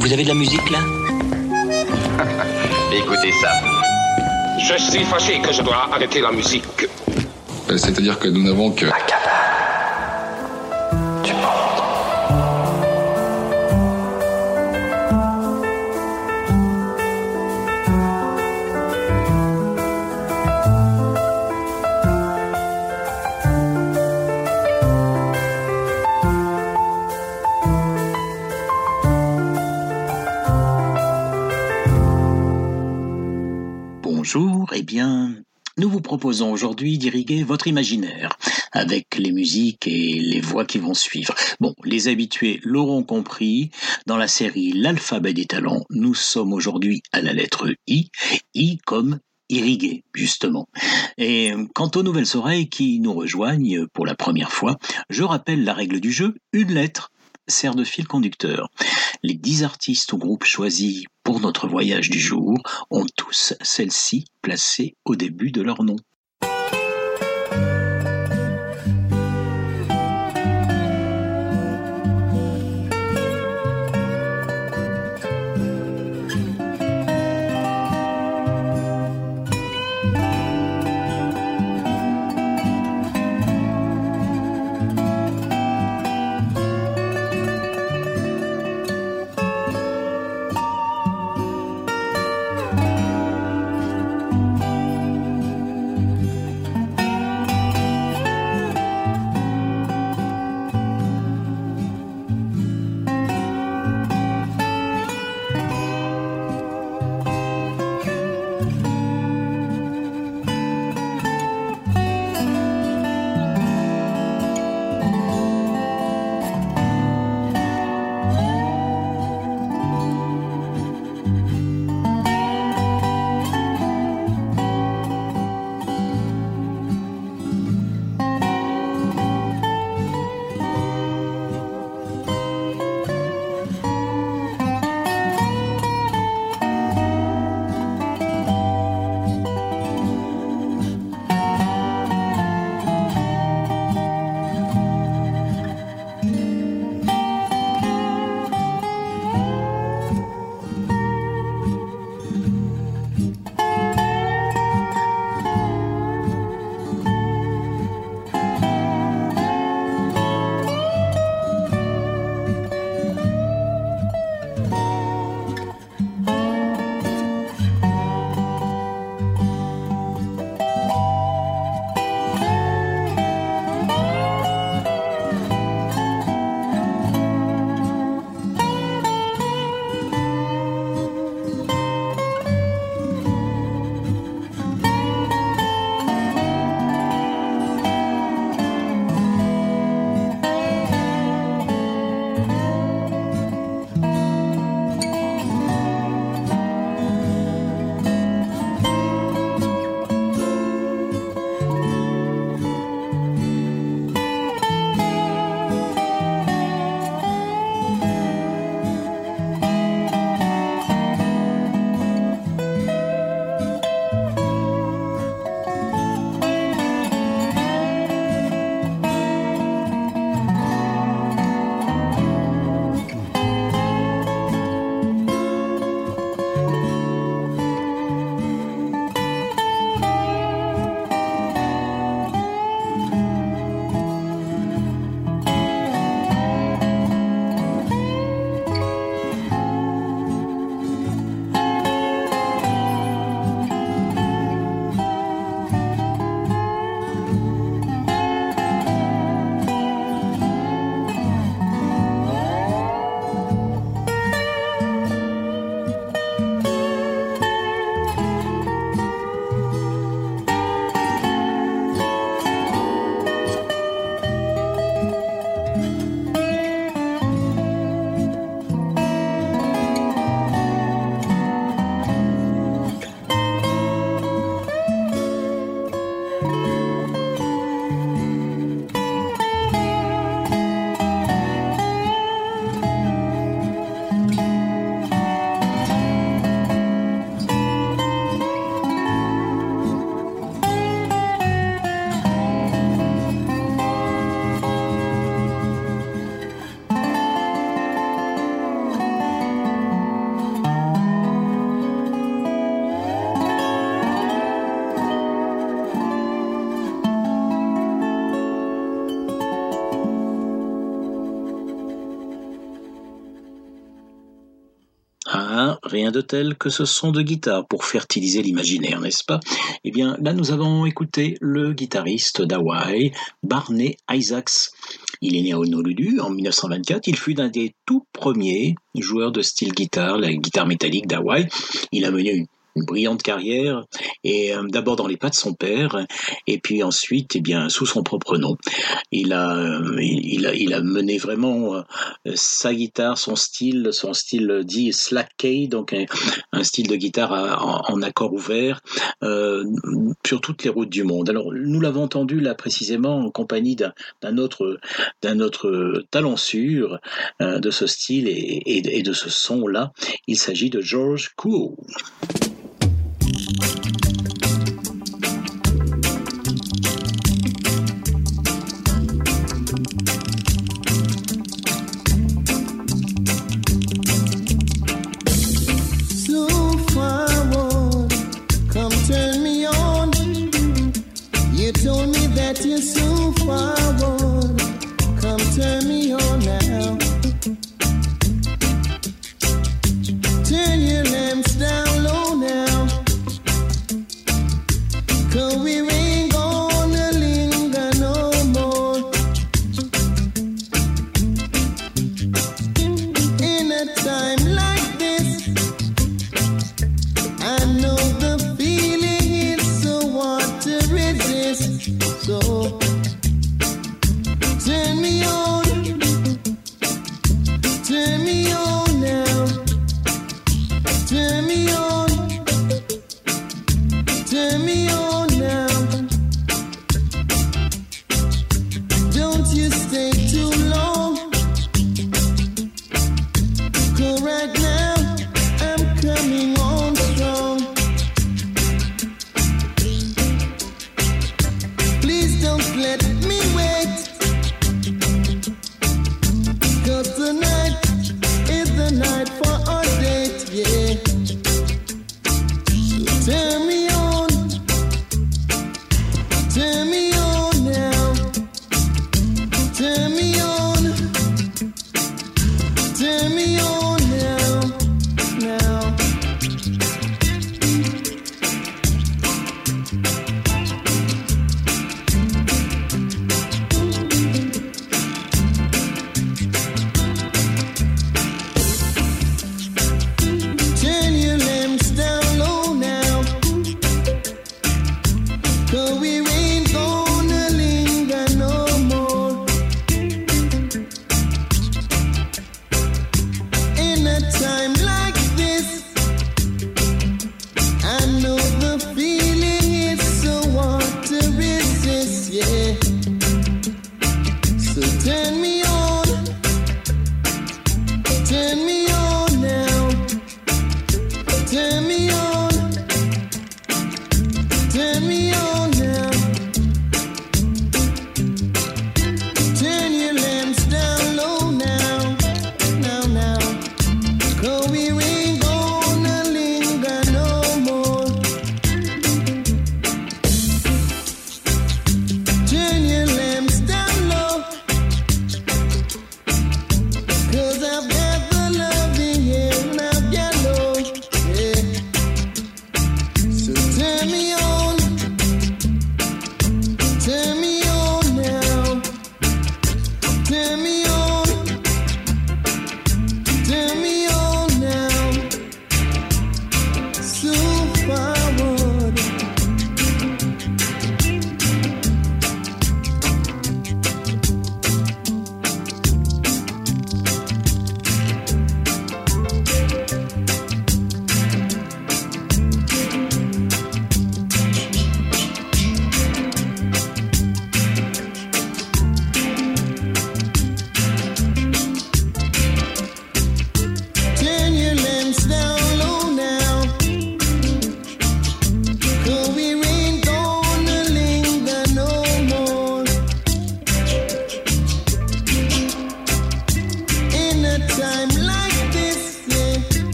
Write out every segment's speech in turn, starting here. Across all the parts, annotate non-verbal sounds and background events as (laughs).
Vous avez de la musique là (laughs) Écoutez ça. Je suis fâché que je dois arrêter la musique. Euh, C'est-à-dire que nous n'avons que... proposons aujourd'hui d'irriguer votre imaginaire avec les musiques et les voix qui vont suivre. Bon, les habitués l'auront compris, dans la série L'alphabet des talents, nous sommes aujourd'hui à la lettre I, I comme irriguer, justement. Et quant aux nouvelles oreilles qui nous rejoignent pour la première fois, je rappelle la règle du jeu, une lettre sert de fil conducteur. Les dix artistes ou groupes choisis pour notre voyage du jour ont tous celle-ci placée au début de leur nom. Rien de tel que ce son de guitare pour fertiliser l'imaginaire, n'est-ce pas? Eh bien, là, nous avons écouté le guitariste d'Hawaï, Barney Isaacs. Il est né à Honolulu en 1924. Il fut l'un des tout premiers joueurs de style guitare, la guitare métallique d'Hawaï. Il a mené une brillante carrière, et euh, d'abord dans les pas de son père, et puis ensuite, eh bien, sous son propre nom. Il a, euh, il, a, il a mené vraiment euh, sa guitare, son style, son style dit slack K, donc un, style de guitare en, accord ouvert, sur toutes les routes du monde. Alors, nous l'avons entendu là précisément en compagnie d'un autre, d'un autre talent sûr de ce style et, et, et de ce son-là. Il s'agit de George Cool.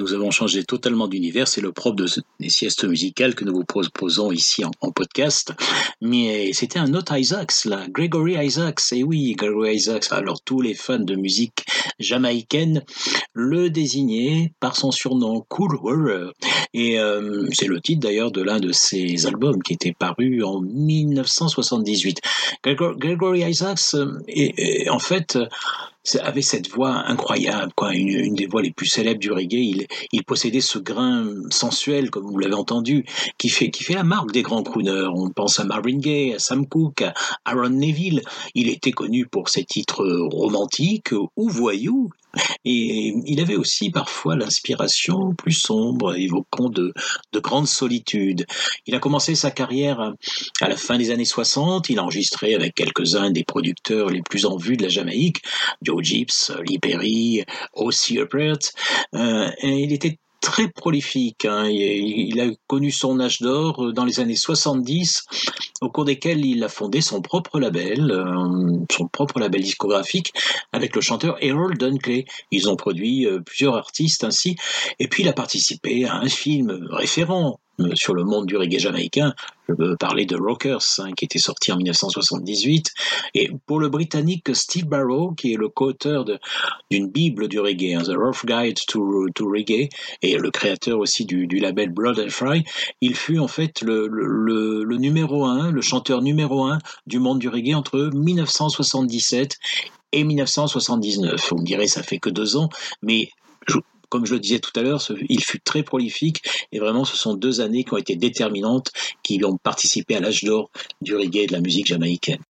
Nous avons changé totalement d'univers. C'est le propre de, des siestes musicales que nous vous proposons ici en, podcast. Mais c'était un autre Isaacs, là. Gregory Isaacs. Et oui, Gregory Isaacs. Alors, tous les fans de musique jamaïcaine le désignaient par son surnom Cool Warrior. Et euh, c'est le titre d'ailleurs de l'un de ses albums qui était paru en 1978. Gregory Isaacs est, en fait avait cette voix incroyable, quoi, une, des voix les plus célèbres du reggae. Il, il possédait ce grain sensuel, comme vous l'avez entendu, qui fait, qui fait la marque des grands crooners. On pense à Marvin Gaye, à Sam Cooke, à Aaron Neville. Il était connu pour ses titres romantiques ou voyous. Et il avait aussi parfois l'inspiration plus sombre, évoquant de, de grandes solitudes. Il a commencé sa carrière à la fin des années 60. Il a enregistré avec quelques-uns des producteurs les plus en vue de la Jamaïque, Joe Gibbs, Lee Perry, O.C. Herbert. Euh, et il était très prolifique. Hein. Il, a connu son âge d'or euh, dans les années 70, au cours desquels il a fondé son propre label, euh, son propre label discographique, avec le chanteur Errol Dunkley. Ils ont produit euh, plusieurs artistes ainsi, et puis il a participé à un film référent sur le monde du reggae jamaïcain. Je veux parler de Rockers, hein, qui était sorti en 1978. Et pour le Britannique Steve Barrow, qui est le co-auteur d'une Bible du reggae, hein, The Rough Guide to, Reggae, et le créateur aussi du, label Blood and Fry, il fut en fait le, le, le numéro un, le chanteur numéro un du monde du reggae entre 1977 et 1979. On dirait ça fait que deux ans, mais comme je le disais tout à l'heure, il fut très prolifique et vraiment ce sont deux années qui ont été déterminantes, qui ont participé à l'âge d'or du reggae et de la musique jamaïcaine.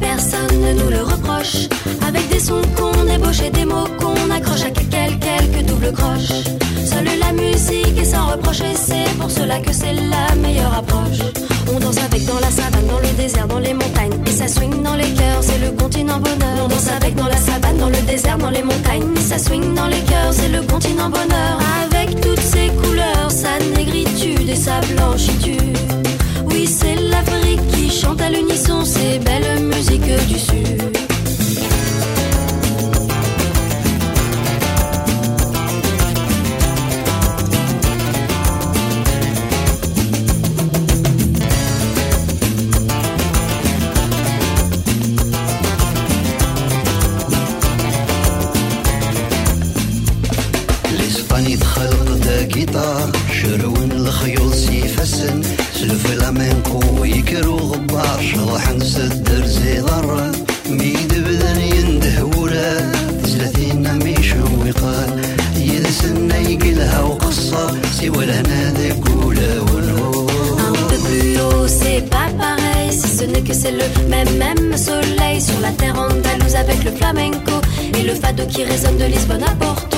personne ne nous le reproche. Avec des sons qu'on ébauche et des mots qu'on accroche à quel quelques double croche. Seule la musique est sans reproche et c'est pour cela que c'est la meilleure approche. On danse avec dans la savane, dans le désert, dans les montagnes. Et ça swing dans les cœurs, c'est le continent bonheur. On danse avec dans la savane, dans le désert, dans les montagnes. Et ça swing dans les cœurs, c'est le continent bonheur. Avec toutes ses couleurs, sa négritude et sa blanchitude oui, c'est l'Afrique qui chante à l'unisson ces belles musiques du Sud. qui résonnent de Lisbonne à Porto,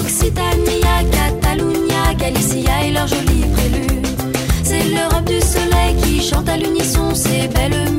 Occitania, Catalunya, Galicia et leurs jolis préludes. C'est l'Europe du soleil qui chante à l'unisson ses belles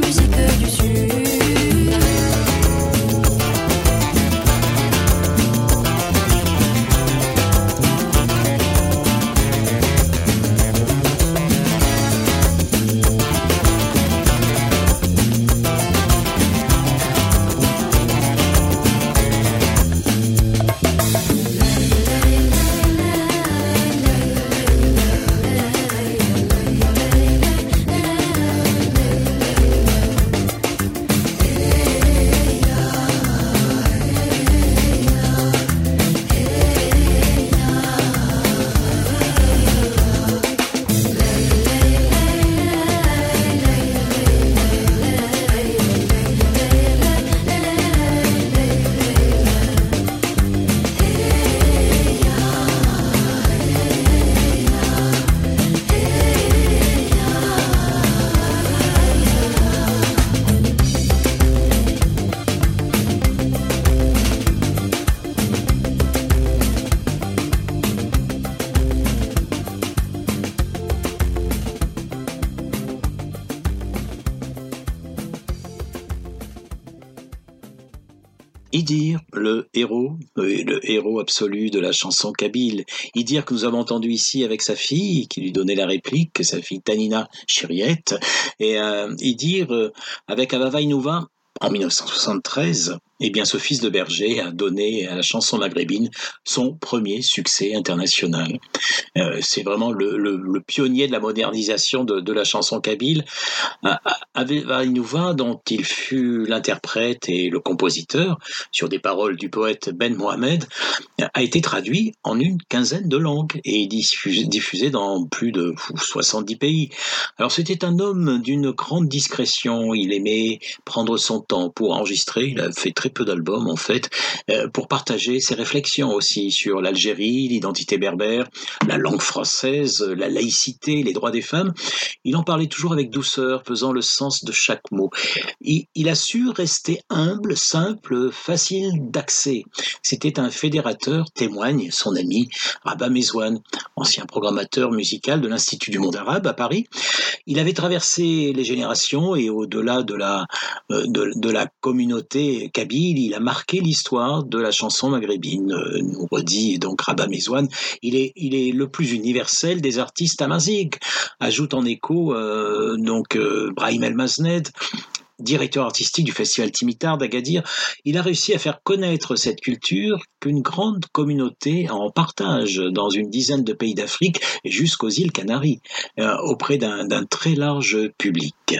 héros absolu de la chanson kabyle. Idir que nous avons entendu ici avec sa fille, qui lui donnait la réplique, sa fille Tanina Chiriet. Et euh, Idir, euh, avec Avava Inouva, en 1973, eh bien, ce fils de berger a donné à la chanson maghrébine son premier succès international. Euh, c'est vraiment le, pionnier de la modernisation de, la chanson kabyle. Aveva Inouva, dont il fut l'interprète et le compositeur, sur des paroles du poète Ben Mohamed, a été traduit en une quinzaine de langues et diffusé, diffusé dans plus de 70 pays. Alors, c'était un homme d'une grande discrétion. Il aimait prendre son temps pour enregistrer. Il a fait très peu d'albums en fait, euh, pour partager ses réflexions aussi sur l'Algérie, l'identité berbère, la langue française, la laïcité, les droits des femmes. Il en parlait toujours avec douceur, pesant le sens de chaque mot. Il, a su rester humble, simple, facile d'accès. C'était un fédérateur, témoigne son ami Rabah Mezouane, ancien programmateur musical de l'Institut du monde arabe à Paris. Il avait traversé les générations et au-delà de la, euh, de la communauté kabyle, il a marqué l'histoire de la chanson maghrébine, euh, nous redit donc Rabat Mezouane. Il est, il est le plus universel des artistes amaziques. Ajoute en écho euh, donc euh, Brahim El Mazned, directeur artistique du festival Timitar d'Agadir, il a réussi à faire connaître cette culture qu'une grande communauté en partage dans une dizaine de pays d'Afrique jusqu'aux îles Canaries, auprès d'un très large public.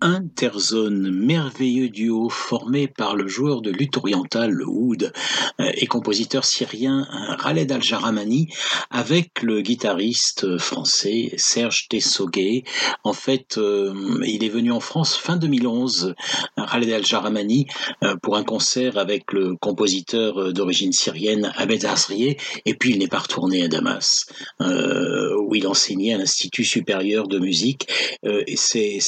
Interzone, merveilleux duo formé par le joueur de lutte orientale, le oud, euh, et compositeur syrien Khaled Al-Jaramani, avec le guitariste français Serge Tessoguet. En fait, euh, il est venu en France fin 2011, Khaled Al-Jaramani, euh, pour un concert avec le compositeur d'origine syrienne Ahmed Asrié, et puis il n'est pas retourné à Damas, où il enseignait à l'Institut supérieur de musique. et c'est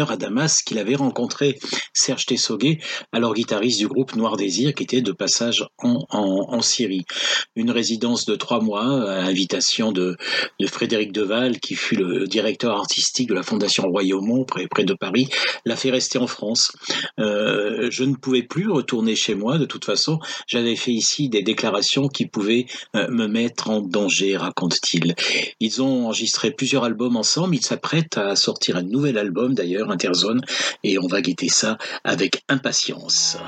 à Damas qu'il avait rencontré Serge Tessoguet, alors guitariste du groupe Noir Désir, qui était de passage en, Syrie. Une résidence de trois mois à l'invitation de, Frédéric Deval, qui fut le directeur artistique de la Fondation Royaumont, près, près de Paris, l'a fait rester en France. Euh, je ne pouvais plus retourner chez moi, de toute façon. J'avais fait ici des déclarations qui pouvaient euh, me mettre en danger, raconte-t-il. Ils ont enregistré plusieurs albums ensemble. Ils s'apprêtent à sortir un nouvel album, d'ailleurs, Interzone et on va guetter ça avec impatience.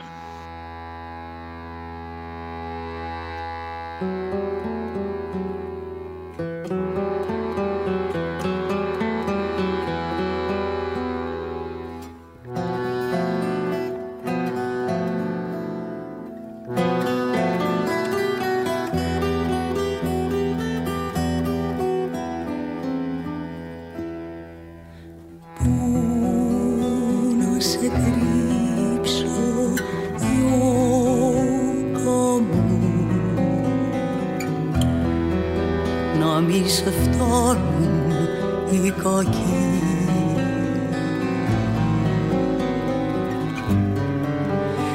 μη σε φτώνουν οι κακοί.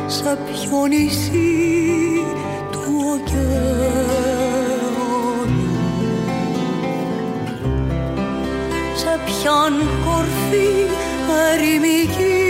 Σε ποιο νησί του ωκεώνου σε ποιον κορφή ερημική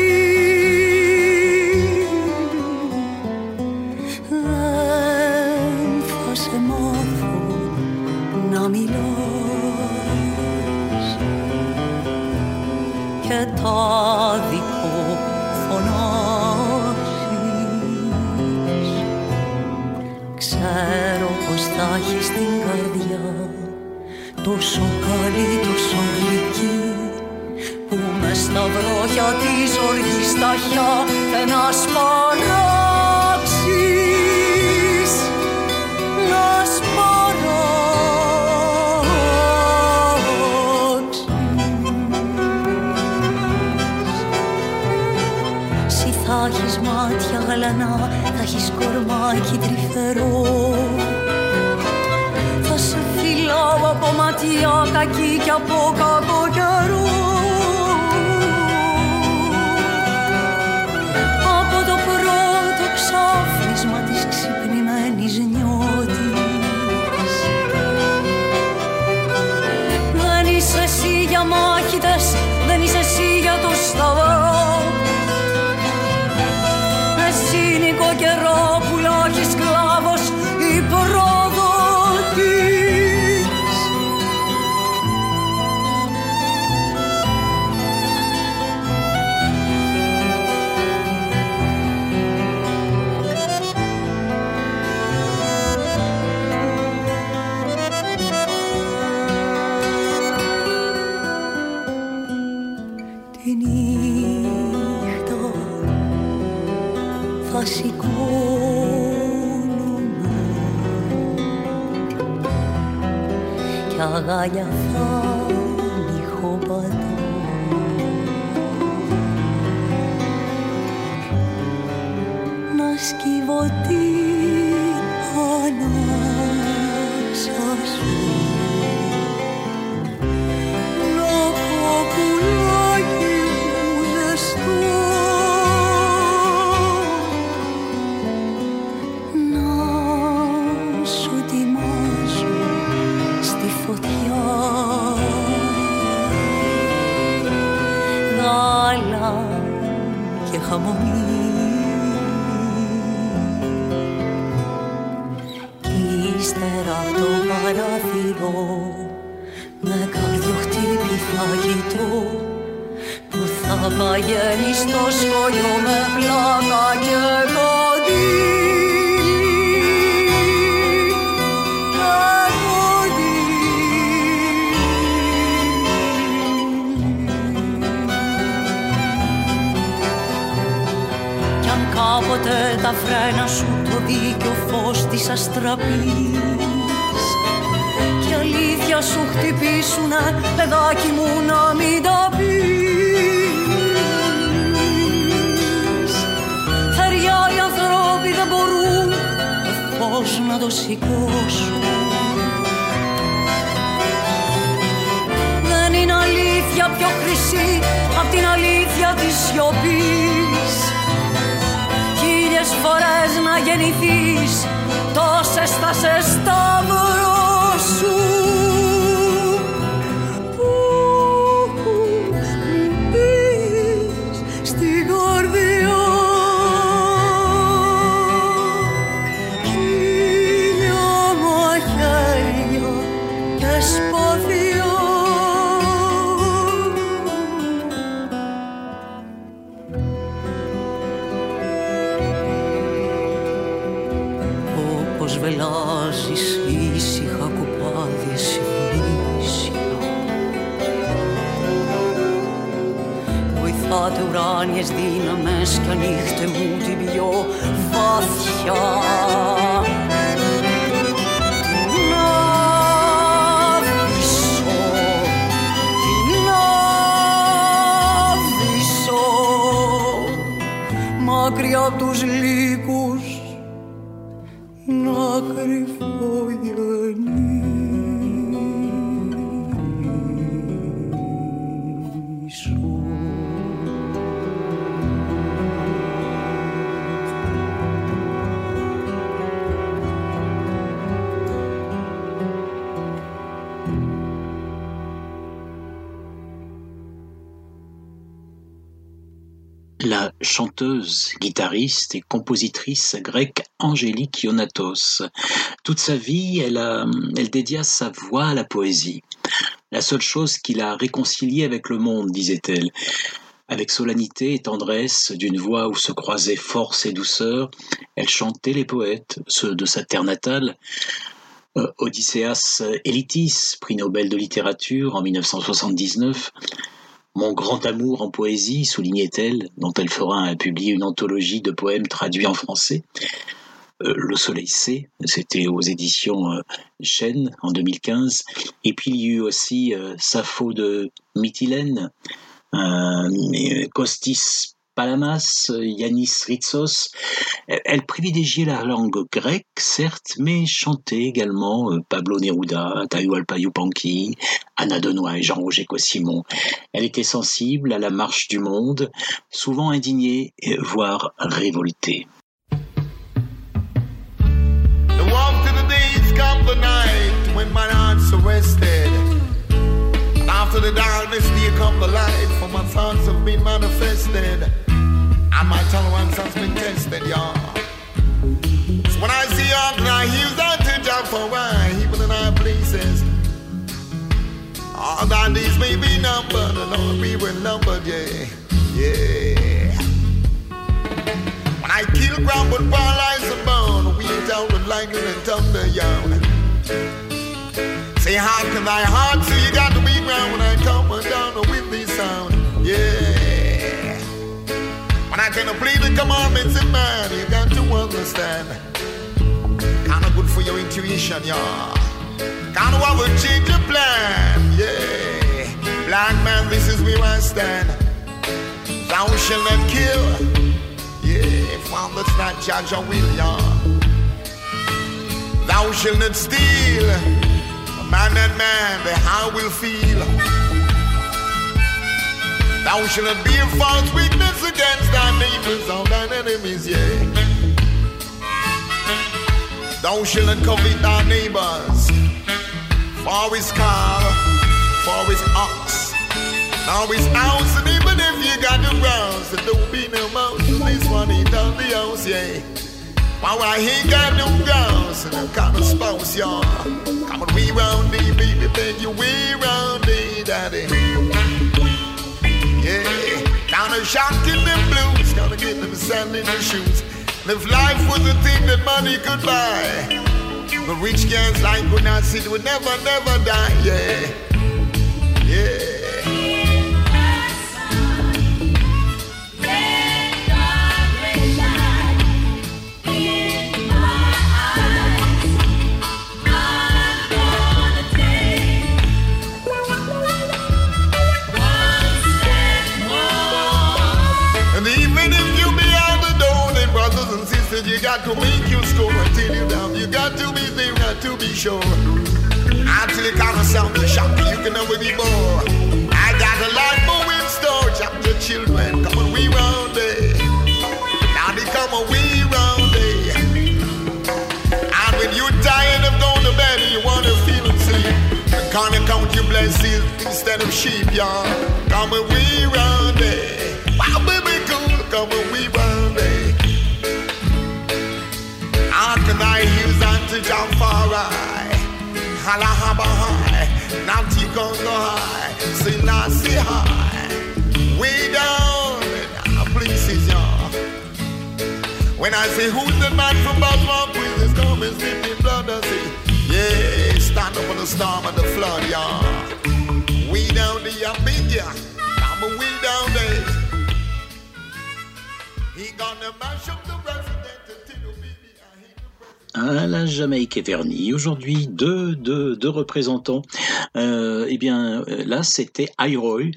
την ανάσα σου βάζεις ήσυχα κοπάδια συμνήσια Βοηθάτε ουράνιες δύναμες κι ανοίχτε μου την πιο βαθιά. Μακριά από τους λύκους να κρυφογελεί chanteuse, guitariste et compositrice grecque Angélique Ionatos. Toute sa vie, elle, a, elle dédia sa voix à la poésie. La seule chose qui l'a réconciliée avec le monde, disait-elle. Avec solennité et tendresse, d'une voix où se croisaient force et douceur, elle chantait les poètes, ceux de sa terre natale. Euh, Odysseas Elitis, prix Nobel de littérature en 1979, mon grand amour en poésie, soulignait-elle, dont elle fera publier une anthologie de poèmes traduits en français. Euh, le Soleil C, c'était aux éditions euh, Chêne en 2015. Et puis il y eut aussi euh, Sappho de Mytilène, Costis Palamas, Yanis Ritsos. Elle privilégiait la langue grecque, certes, mais chantait également euh, Pablo Neruda, Atahualpa Yupanqui, Anna Denois et Jean-Roger Cossimon. Elle était sensible à la marche du monde, souvent indignée, voire révoltée. After the darkness, come the light, for my thoughts have been manifested. And my tolerance has been tested, y'all. So when I see y'all, I use that to jump for why, even in our places. All that these may be numbered, and all we were numbered, yeah, yeah. When I kill ground, but paralyze the bone, we down with lightning and thunder, y'all. Say, how can thy heart see you got to be ground when I come down with this sound? Yeah. When I you plead the commandments in man, you got to understand. Kinda good for your intuition, y'all. Kinda what to change your plan, yeah. Black man, this is where I stand. Thou shalt not kill, yeah. One that's not judge, I will, y'all. Thou shalt not steal. Man and man, the how will feel. Thou shalt be a false witness against thy neighbors or thine enemies, yeah. Thou shalt covet thy neighbors for his car, for his ox, now his house, and even if you got the grounds, there don't be no mouse. This one he done the house, yeah. But I ain't got no grounds, and I got no spouse, y'all. Come on, we round the baby, beg you, we round the daddy. Yeah, down a shot in them blues, gotta get them sand in their shoes. And if life was a thing that money could buy, the rich guy's life would not sit, would never, never die. Yeah, yeah. You got to make your score until you down. You got to be there, got to be sure. Until you kind of sound the shop, you can never be more. I got a lot more in store. Chop your children, come on, we round it. Now they come on, we round it. And when you're tired of going to bed and you want to feel and sleep, you count your blessings instead of sheep, y'all? Come on, we round it. Jump far high. Halahaba high. Nanti Congo high. Sinasi high. Way down ah, in y'all. When I say, who's the man from Baltimore? Quiz is coming, slip the blood, I say, yeah, stand up on the storm and the flood, y'all. We down there, I'm big, yeah. Way down there. He gonna mash up the rest. 1, la Jamaïque est vernie. Aujourd'hui, deux, deux, deux représentants. Euh, eh bien, euh, là, c'était Airoy.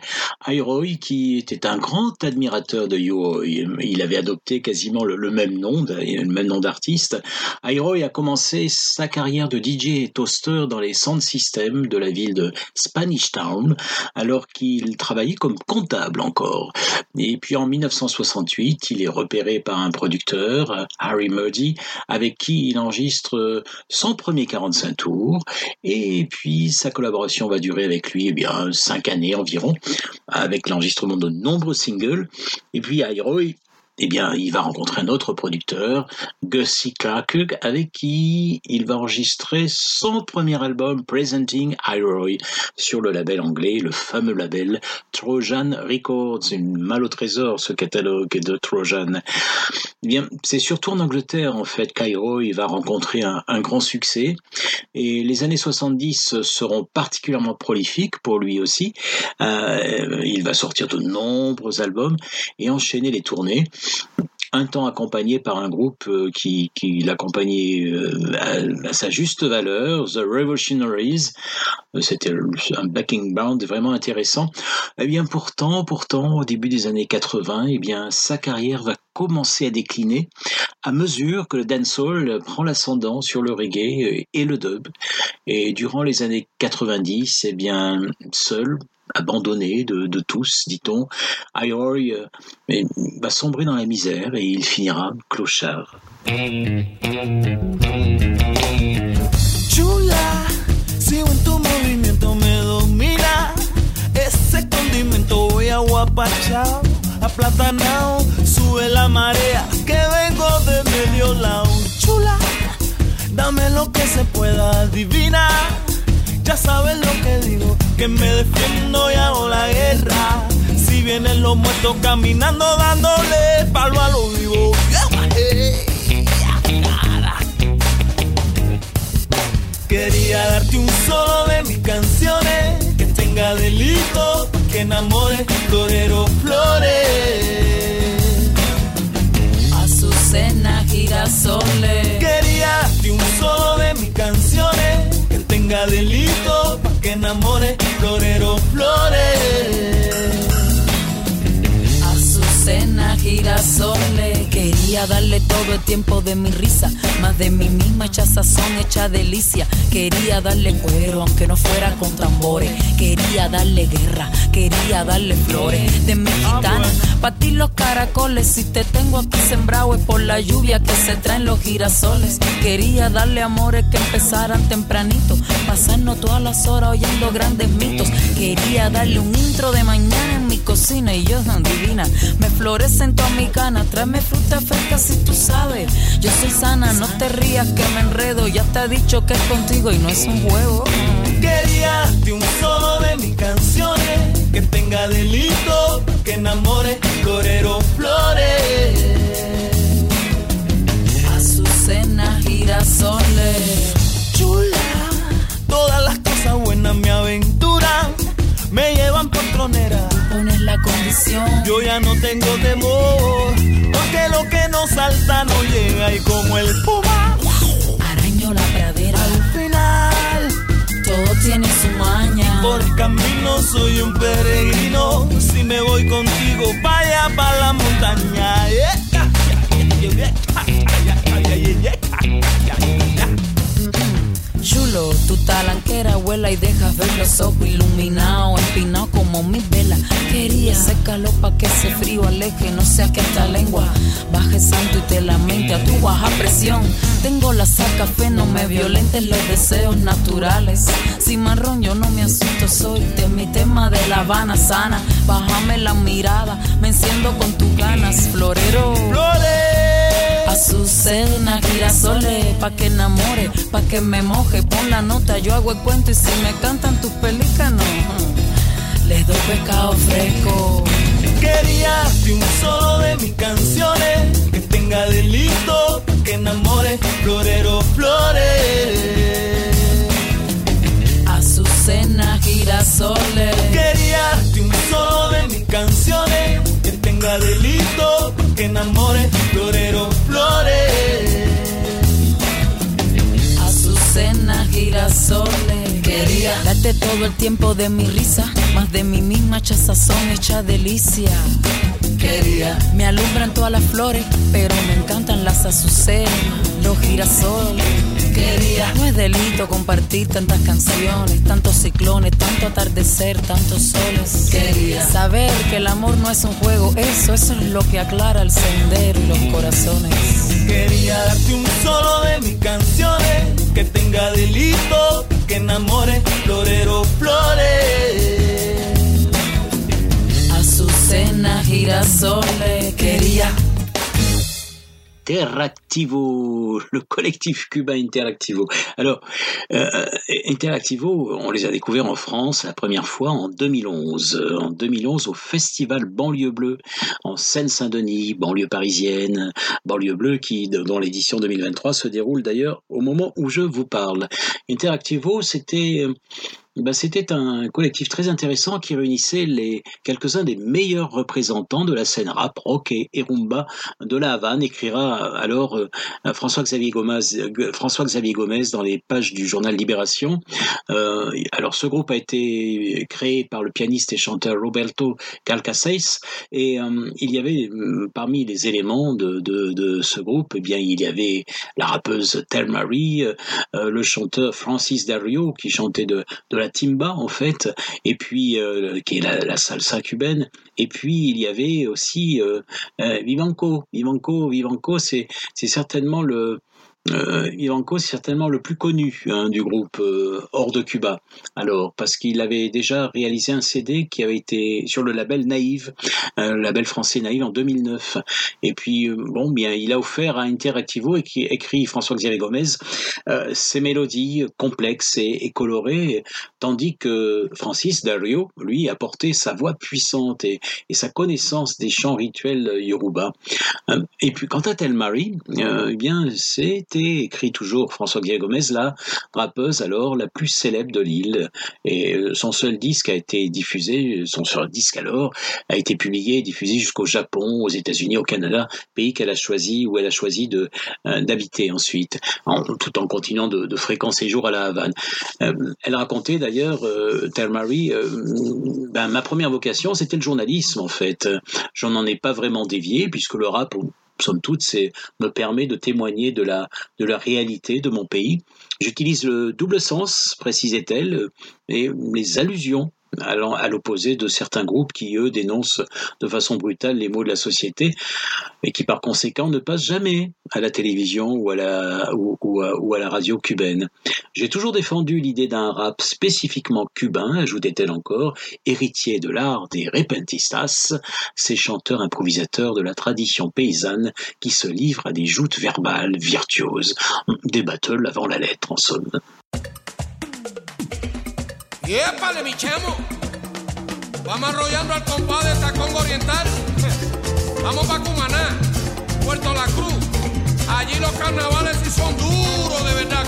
Airoy qui était un grand admirateur de Yohoi. Il avait adopté quasiment le, même nom, le même nom d'artiste. Airoy a commencé sa carrière de DJ et toaster dans les sound systems de la ville de Spanish Town, alors qu'il travaillait comme comptable encore. Et puis en 1968, il est repéré par un producteur, euh, Harry Muddy, avec qui il enregistre son premier 45 tours. Et puis sa collaboration va durer avec lui eh bien cinq années environ avec l'enregistrement de nombreux singles. Et puis Iroy eh bien, il va rencontrer un autre producteur, Gussie Clark, avec qui il va enregistrer son premier album, Presenting Iroy, sur le label anglais, le fameux label Trojan Records, une mal au trésor, ce catalogue de Trojan. Eh bien, c'est surtout en Angleterre, en fait, qu'Iroy va rencontrer un, grand succès. Et les années 70 seront particulièrement prolifiques pour lui aussi. Euh, il va sortir de nombreux albums et enchaîner les tournées un temps accompagné par un groupe euh, qui, l'accompagnait euh, à, sa juste valeur, The Revolutionaries. Euh, c'était un backing band vraiment intéressant. Eh bien, pourtant, pourtant, au début des années 80, eh bien, sa carrière va commencer à décliner à mesure que le dancehall prend l'ascendant sur le reggae et le dub. Et durant les années 90, eh bien, seul, abandonné de, de tous, dit-on, Iroy euh, va sombrer dans la misère et il finira clochard. Chula, si en tu movimiento me domina, ese condimento voy a guapachao, aplatanao, sube la marea, que vengo de medio lado. Chula, dame lo que se pueda adivinar ya sabes lo que digo, que me defiendo y hago la guerra. Si vienen los muertos caminando dándole palo a lo vivo. Quería darte un solo de mis canciones que tenga delito, que enamore torero flores. Azucena, girasoles. Quería darte un solo de tenga delito, pa' que enamore florero flores. Azucena, girasoles, quería darle todo el tiempo de mi risa, más de mí misma hecha sazón, hecha delicia. Quería darle cuero, aunque no fuera con tambores. Quería darle guerra, quería darle flores de mi ah, gitana. Pa' ti los caracoles, si te tengo aquí sembrado es por la lluvia que se traen los girasoles. Quería darle amores que empezaran tempranito, pasarnos todas las horas oyendo grandes mitos. Quería darle un intro de mañana mi cocina y yo tan divina. Me florecen todas mis ganas, tráeme fruta fresca si tú sabes. Yo soy sana, no te rías que me enredo, ya te he dicho que es contigo y no es un juego. Quería de un solo de mis canciones que tenga delito, que enamore Corero Flores. Azucena, girasoles. Chula, todas las cosas buenas me aventuran, me llevan por tronera. Pones la condición. Yo ya no tengo temor, porque lo que no salta no llega y como el puma araño la pradera. Al final, todo tiene su maña. Por el camino soy un peregrino. Si me voy contigo, vaya para la montaña. Chulo, tu talanquera vuela y dejas ver los ojos iluminados, empinados como mi vela. Quería secarlo pa' que ese frío aleje, no sea que esta lengua baje santo y te lamente a tu baja presión. Tengo la saca fe, no me violentes los deseos naturales. Si marrón yo no me asusto, soy de mi tema de la Habana sana. Bájame la mirada, me enciendo con tus ganas, florero. ¡Flores! Azucena, girasoles, pa' que enamore, pa' que me moje, pon la nota, yo hago el cuento y si me cantan tus pelícanos, les doy pescado fresco. Quería de un solo de mis canciones que tenga delito, pa' que enamore, florero, flores. Azucena, girasoles. Quería de un solo de mis canciones que tenga delito, pa' que enamore, florero, Todo el tiempo de mi risa, más de mi misma chazazón hecha delicia. Quería, me alumbran todas las flores, pero me encantan las azucenas, los girasoles. Quería, no es delito compartir tantas canciones, tantos ciclones, tanto atardecer, tantos soles. Quería, saber que el amor no es un juego, eso, eso es lo que aclara el sendero y los corazones. Quería darte un solo de mis canciones, que tenga delito, que enamore florero flores. Azucena girasoles, quería Interactivo, le collectif cubain Interactivo. Alors, euh, Interactivo, on les a découverts en France la première fois en 2011. En 2011, au Festival Banlieue Bleue, en Seine-Saint-Denis, banlieue parisienne, banlieue bleue qui, dans l'édition 2023, se déroule d'ailleurs au moment où je vous parle. Interactivo, c'était ben, c'était un collectif très intéressant qui réunissait les quelques-uns des meilleurs représentants de la scène rap, rock et, rumba de la Havane. Écrira alors euh, François-Xavier Gomez, François Xavier Gomez dans les pages du journal Libération. Euh, alors ce groupe a été créé par le pianiste et chanteur Roberto Calcaseis et euh, il y avait parmi les éléments de, ce groupe, eh bien il y avait la rappeuse Tel Marie, le chanteur Francis Dario qui chantait de, de la timba en fait, et puis euh, qui est la, salsa cubaine. Et puis il y avait aussi euh, euh, Vivanco. Vivanco, Vivanco, c'est certainement le euh, Ivanko, certainement le plus connu hein, du groupe euh, hors de Cuba. Alors, parce qu'il avait déjà réalisé un CD qui avait été sur le label Naïve, euh, le label français Naïve en 2009. Et puis, euh, bon, bien, il a offert à Interactivo et qui écrit François-Xavier Gomez ses mélodies complexes et, colorées, tandis que Francis Dario, lui, a porté sa voix puissante et, et sa connaissance des chants rituels yoruba. et puis, quant à Telmari, eh bien, c'est écrit toujours François-Xavier Gomez, la rappeuse alors la plus célèbre de l'île. Et euh, son seul disque a été diffusé, son seul disque alors a été publié et diffusé jusqu'au Japon, aux États-Unis, au Canada, pays qu'elle a choisi, où elle a choisi euh, d'habiter ensuite, tout en continuant de, de fréquents séjours à la Havane. Euh, elle racontait d'ailleurs, euh, Marie, ben, ma première vocation, c'était le journalisme en fait. J'en n'en ai pas vraiment dévié, puisque le rap somme toute, c'est me permet de témoigner de la, de la réalité de mon pays. J'utilise le double sens, précisait-elle, et les allusions à l'opposé de certains groupes qui, eux, dénoncent de façon brutale les maux de la société et qui, par conséquent, ne passent jamais à la télévision ou à la, ou, à, la radio cubaine. J'ai toujours défendu l'idée d'un rap spécifiquement cubain, ajoutait-elle encore, héritier de l'art des repentistas, ces chanteurs improvisateurs de la tradition paysanne qui se livrent à des joutes verbales virtuoses, des battles avant la lettre en somme. Y épale, mi. Vamos arrollando al compadre de Tacón Oriental. (laughs) Vamos para Cumaná, Puerto La Cruz. Allí los carnavales sí son duros de verdad,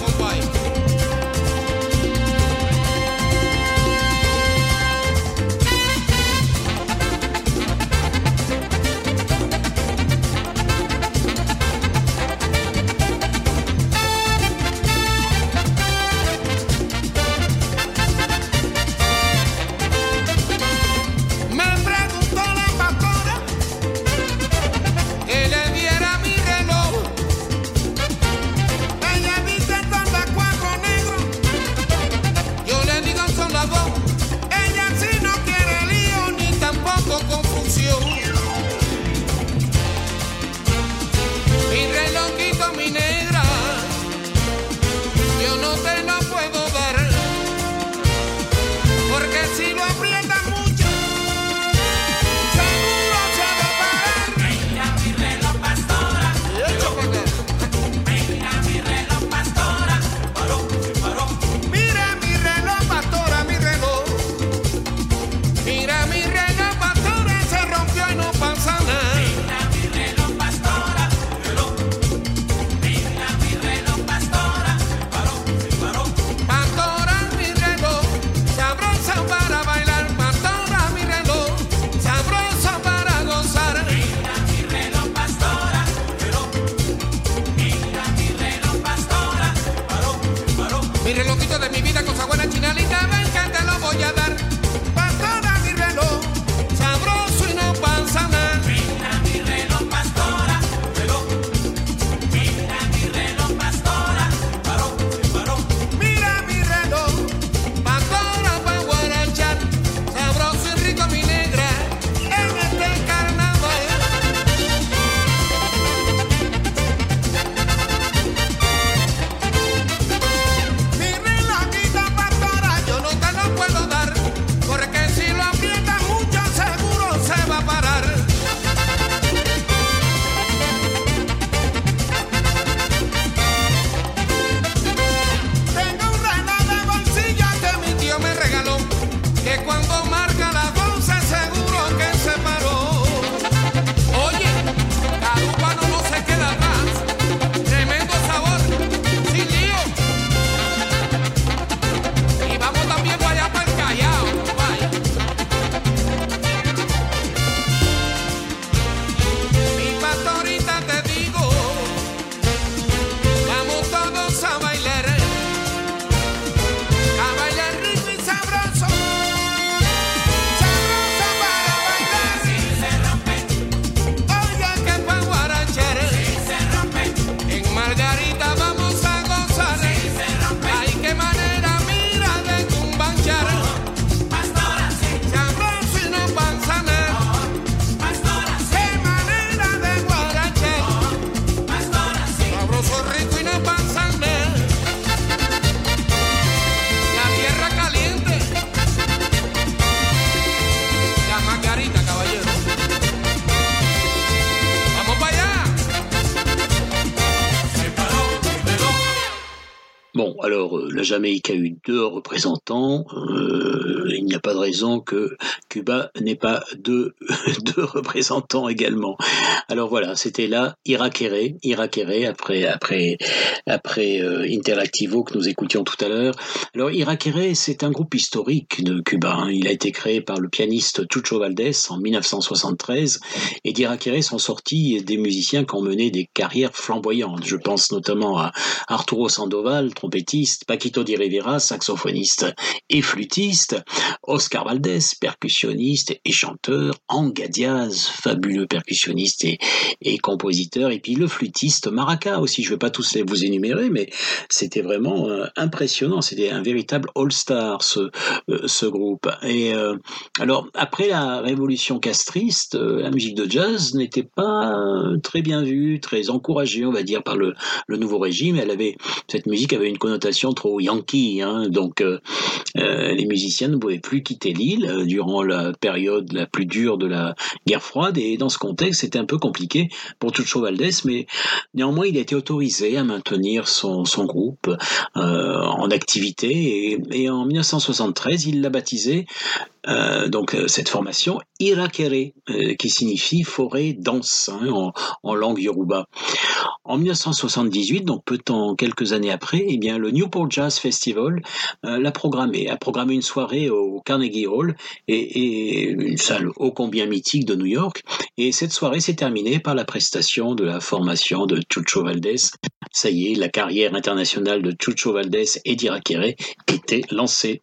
la Jamaïque a eu deux représentants. il n'y a pas de raison que Cuba n'ait pas deux, (laughs) deux représentants également. Alors voilà, c'était là Irakere, Irakere après après après Interactivo que nous écoutions tout à l'heure. Alors Irakere, c'est un groupe historique de Cuba. Hein. Il a été créé par le pianiste Chucho Valdés en 1973 et d'Irakere sont sortis des musiciens qui ont mené des carrières flamboyantes. Je pense notamment à Arturo Sandoval, trompettiste, Paquito Di Rivera, saxophoniste et flûtiste, Oscar Valdés, percussionniste et chanteur, Anga Diaz, fabuleux percussionniste et, et compositeur, et puis le flûtiste Maraca aussi. Je ne vais pas tous les vous énumérer, mais c'était vraiment euh, impressionnant. C'était un véritable all-star ce, euh, ce groupe. Et euh, alors après la révolution castriste, la musique de jazz n'était pas très bien vue, très encouragée, on va dire, par le, le nouveau régime. Elle avait cette musique avait une connotation trop yankee, hein, donc les musiciens ne pouvaient plus quitter l'île durant la période la plus dure de la guerre froide. Et dans ce contexte, c'était un peu compliqué pour Chucho Valdés, mais néanmoins, il a été autorisé à maintenir son, son groupe euh, en activité et, en 1973, il l'a baptisé euh, donc euh, cette formation Irakere, euh, qui signifie forêt dense hein, en, langue yoruba. En 1978, donc peu de temps, quelques années après, eh bien le Newport Jazz Festival l'a programmé, a programmé une soirée au Carnegie Hall et, et, une salle ô combien mythique de New York. Et cette soirée s'est terminée par la prestation de la formation de Chucho Valdés. Ça y est, la carrière internationale de Chucho Valdés et d'Irakere était lancée.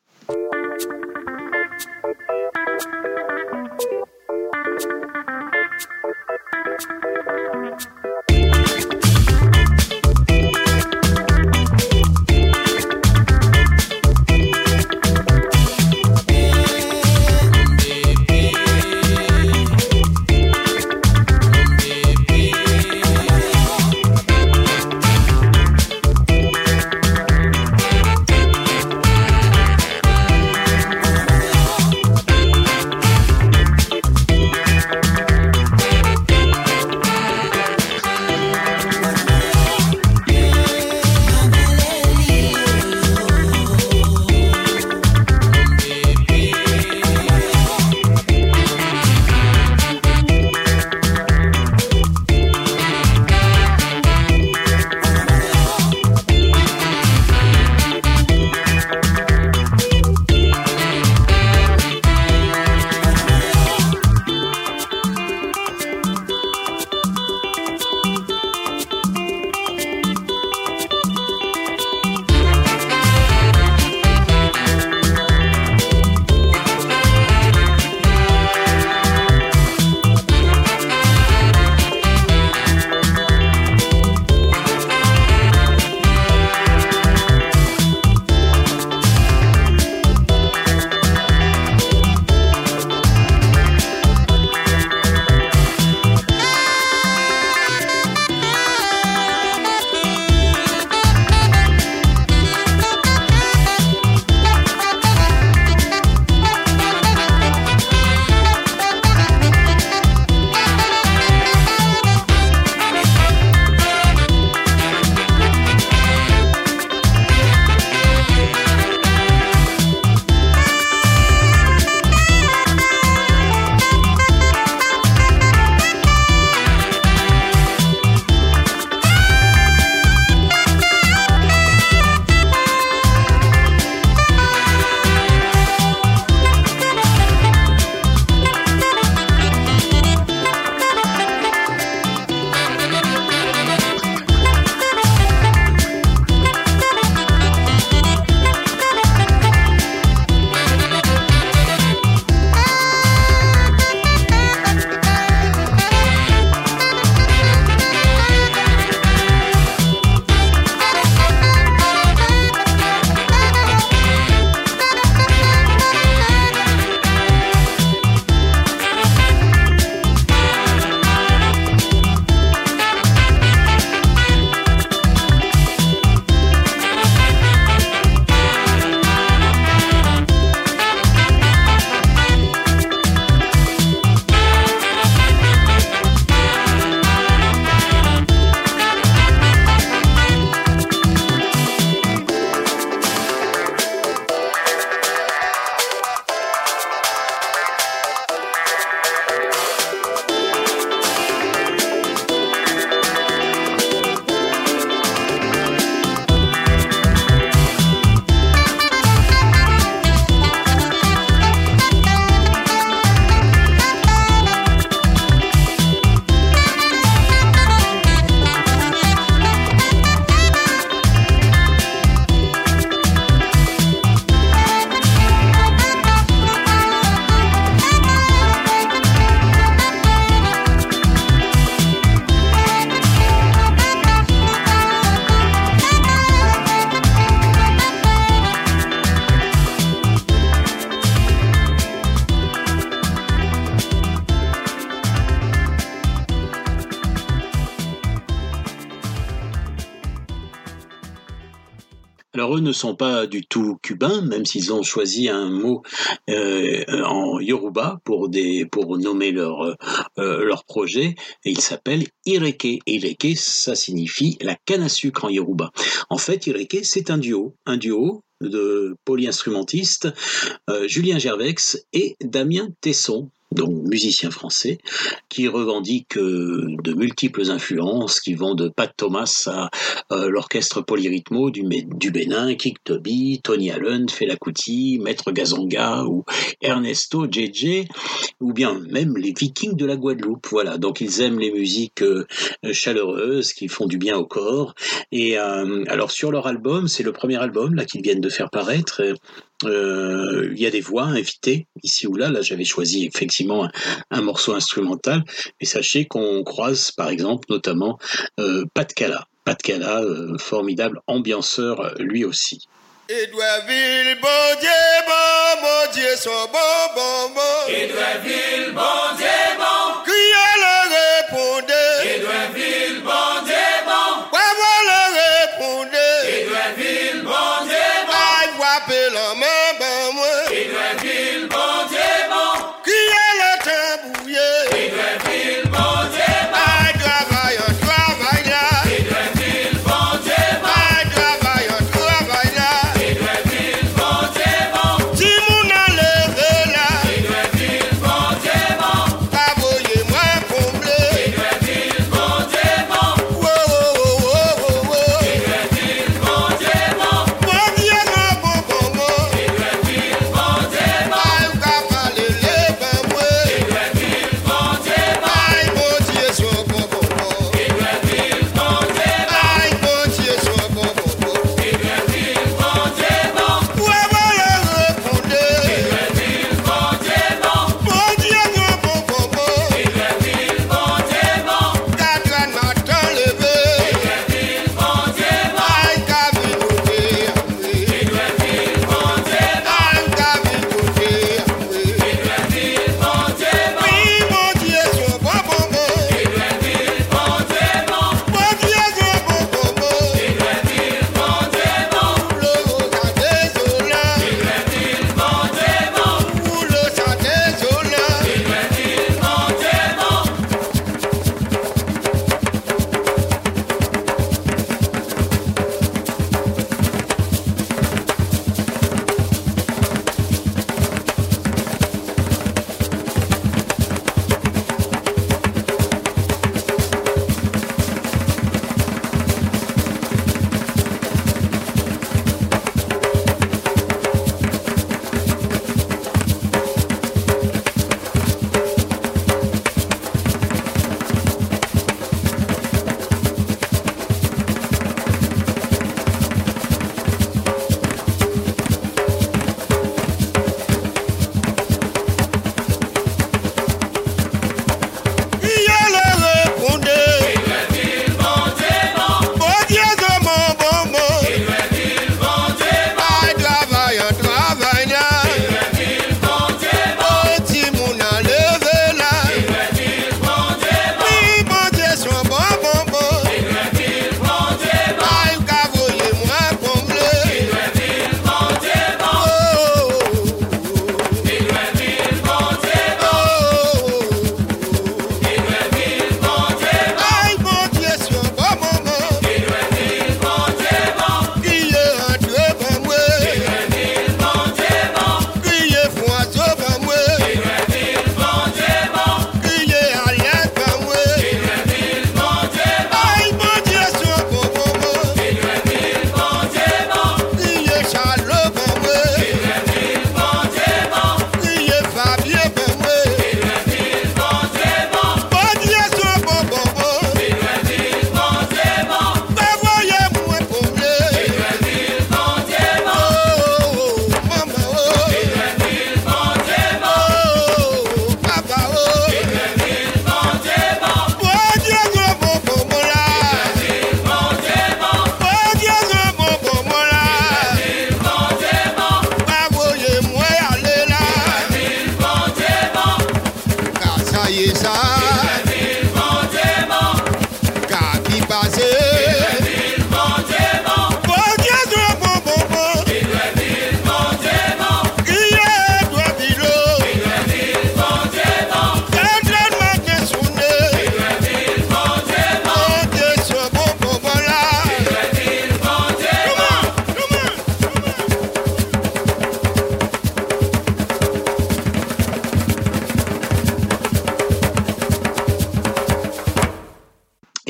ne sont pas du tout cubains, même s'ils ont choisi un mot euh, en yoruba pour, nommer euh, leur, projet, et il s'appelle Ireke. Ireke, ça signifie la canne à sucre en yoruba. En fait, Ireke, c'est un duo, un duo de polyinstrumentistes, euh, Julien Gervex et Damien Tesson, donc musicien français, qui revendique euh, de multiples influences qui vont de Pat Thomas à euh, l'orchestre polyrythmo du, Bénin, Kick Toby, Tony Allen, Fela Kuti, Maître Gazonga ou Ernesto JJ, ou bien même les Vikings de la Guadeloupe. Voilà, donc ils aiment les musiques euh, chaleureuses qui font du bien au corps. Et euh, alors sur leur album, c'est le premier album là qu'ils viennent de faire paraître. Euh, il y a des voix invitées ici ou là. Là, j'avais choisi effectivement un, morceau instrumental, mais sachez qu'on croise par exemple notamment euh, Pat Cala. Pat Cala, euh, formidable ambianceur euh, lui aussi. Edouardville, bon Dieu, bon, bon, bon, bon. Edouardville, bon Dieu, bon.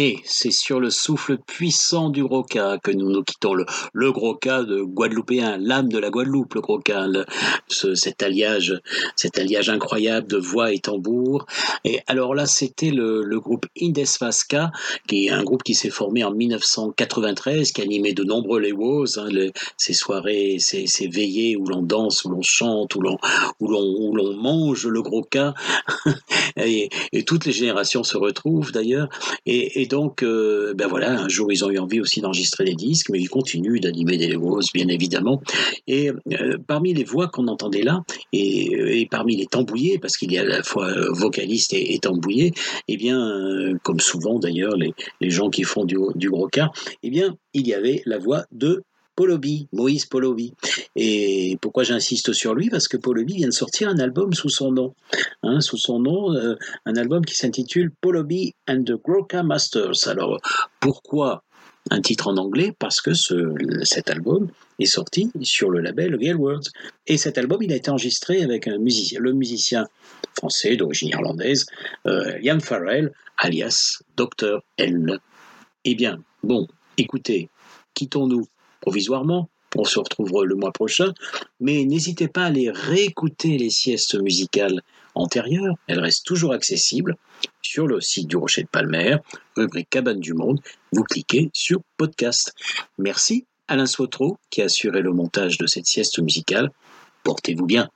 Et c'est sur le souffle puissant du gros cas que nous nous quittons. Le, le gros cas de Guadeloupéen, l'âme de la Guadeloupe, le le- ce- cet alliage, cet alliage incroyable de voix et tambour. Et alors là, c'était le, le groupe Indesfasca, qui est un groupe qui s'est formé en 1993, qui animait de nombreux Lewos, hein, ces soirées, ces, ces veillées où l'on danse, où l'on chante, où l'on où l'on mange le gros cas. (laughs) et, et toutes les générations se retrouvent d'ailleurs. Et donc, euh, ben voilà, un jour ils ont eu envie aussi d'enregistrer des disques, mais ils continuent d'animer des Lewos, bien évidemment. Et euh, parmi les voix qu'on entendait là, et, et parmi les tambouillés, parce qu'il y a à la fois euh, vocaliste et, tambouillé, eh bien, euh, comme souvent d'ailleurs les, les gens qui font du, du gros cas, eh bien, il y avait la voix de Polobi, Moïse Polobi. Et pourquoi j'insiste sur lui? Parce que Polobi vient de sortir un album sous son nom. Hein, sous son nom, euh, un album qui s'intitule Polobi and the Groka Masters. Alors, pourquoi un titre en anglais? Parce que ce, cet album est sorti sur le label Real Words. Et cet album, il a été enregistré avec un musicien, le musicien français d'origine irlandaise, euh, Liam Farrell, alias Dr. L. Eh bien, bon, écoutez, quittons-nous provisoirement. On se retrouvera le mois prochain, mais n'hésitez pas à aller réécouter les siestes musicales antérieures. Elles restent toujours accessibles sur le site du Rocher de Palmer, rubrique Cabane du Monde. Vous cliquez sur podcast. Merci Alain Swotro qui a assuré le montage de cette sieste musicale. Portez-vous bien.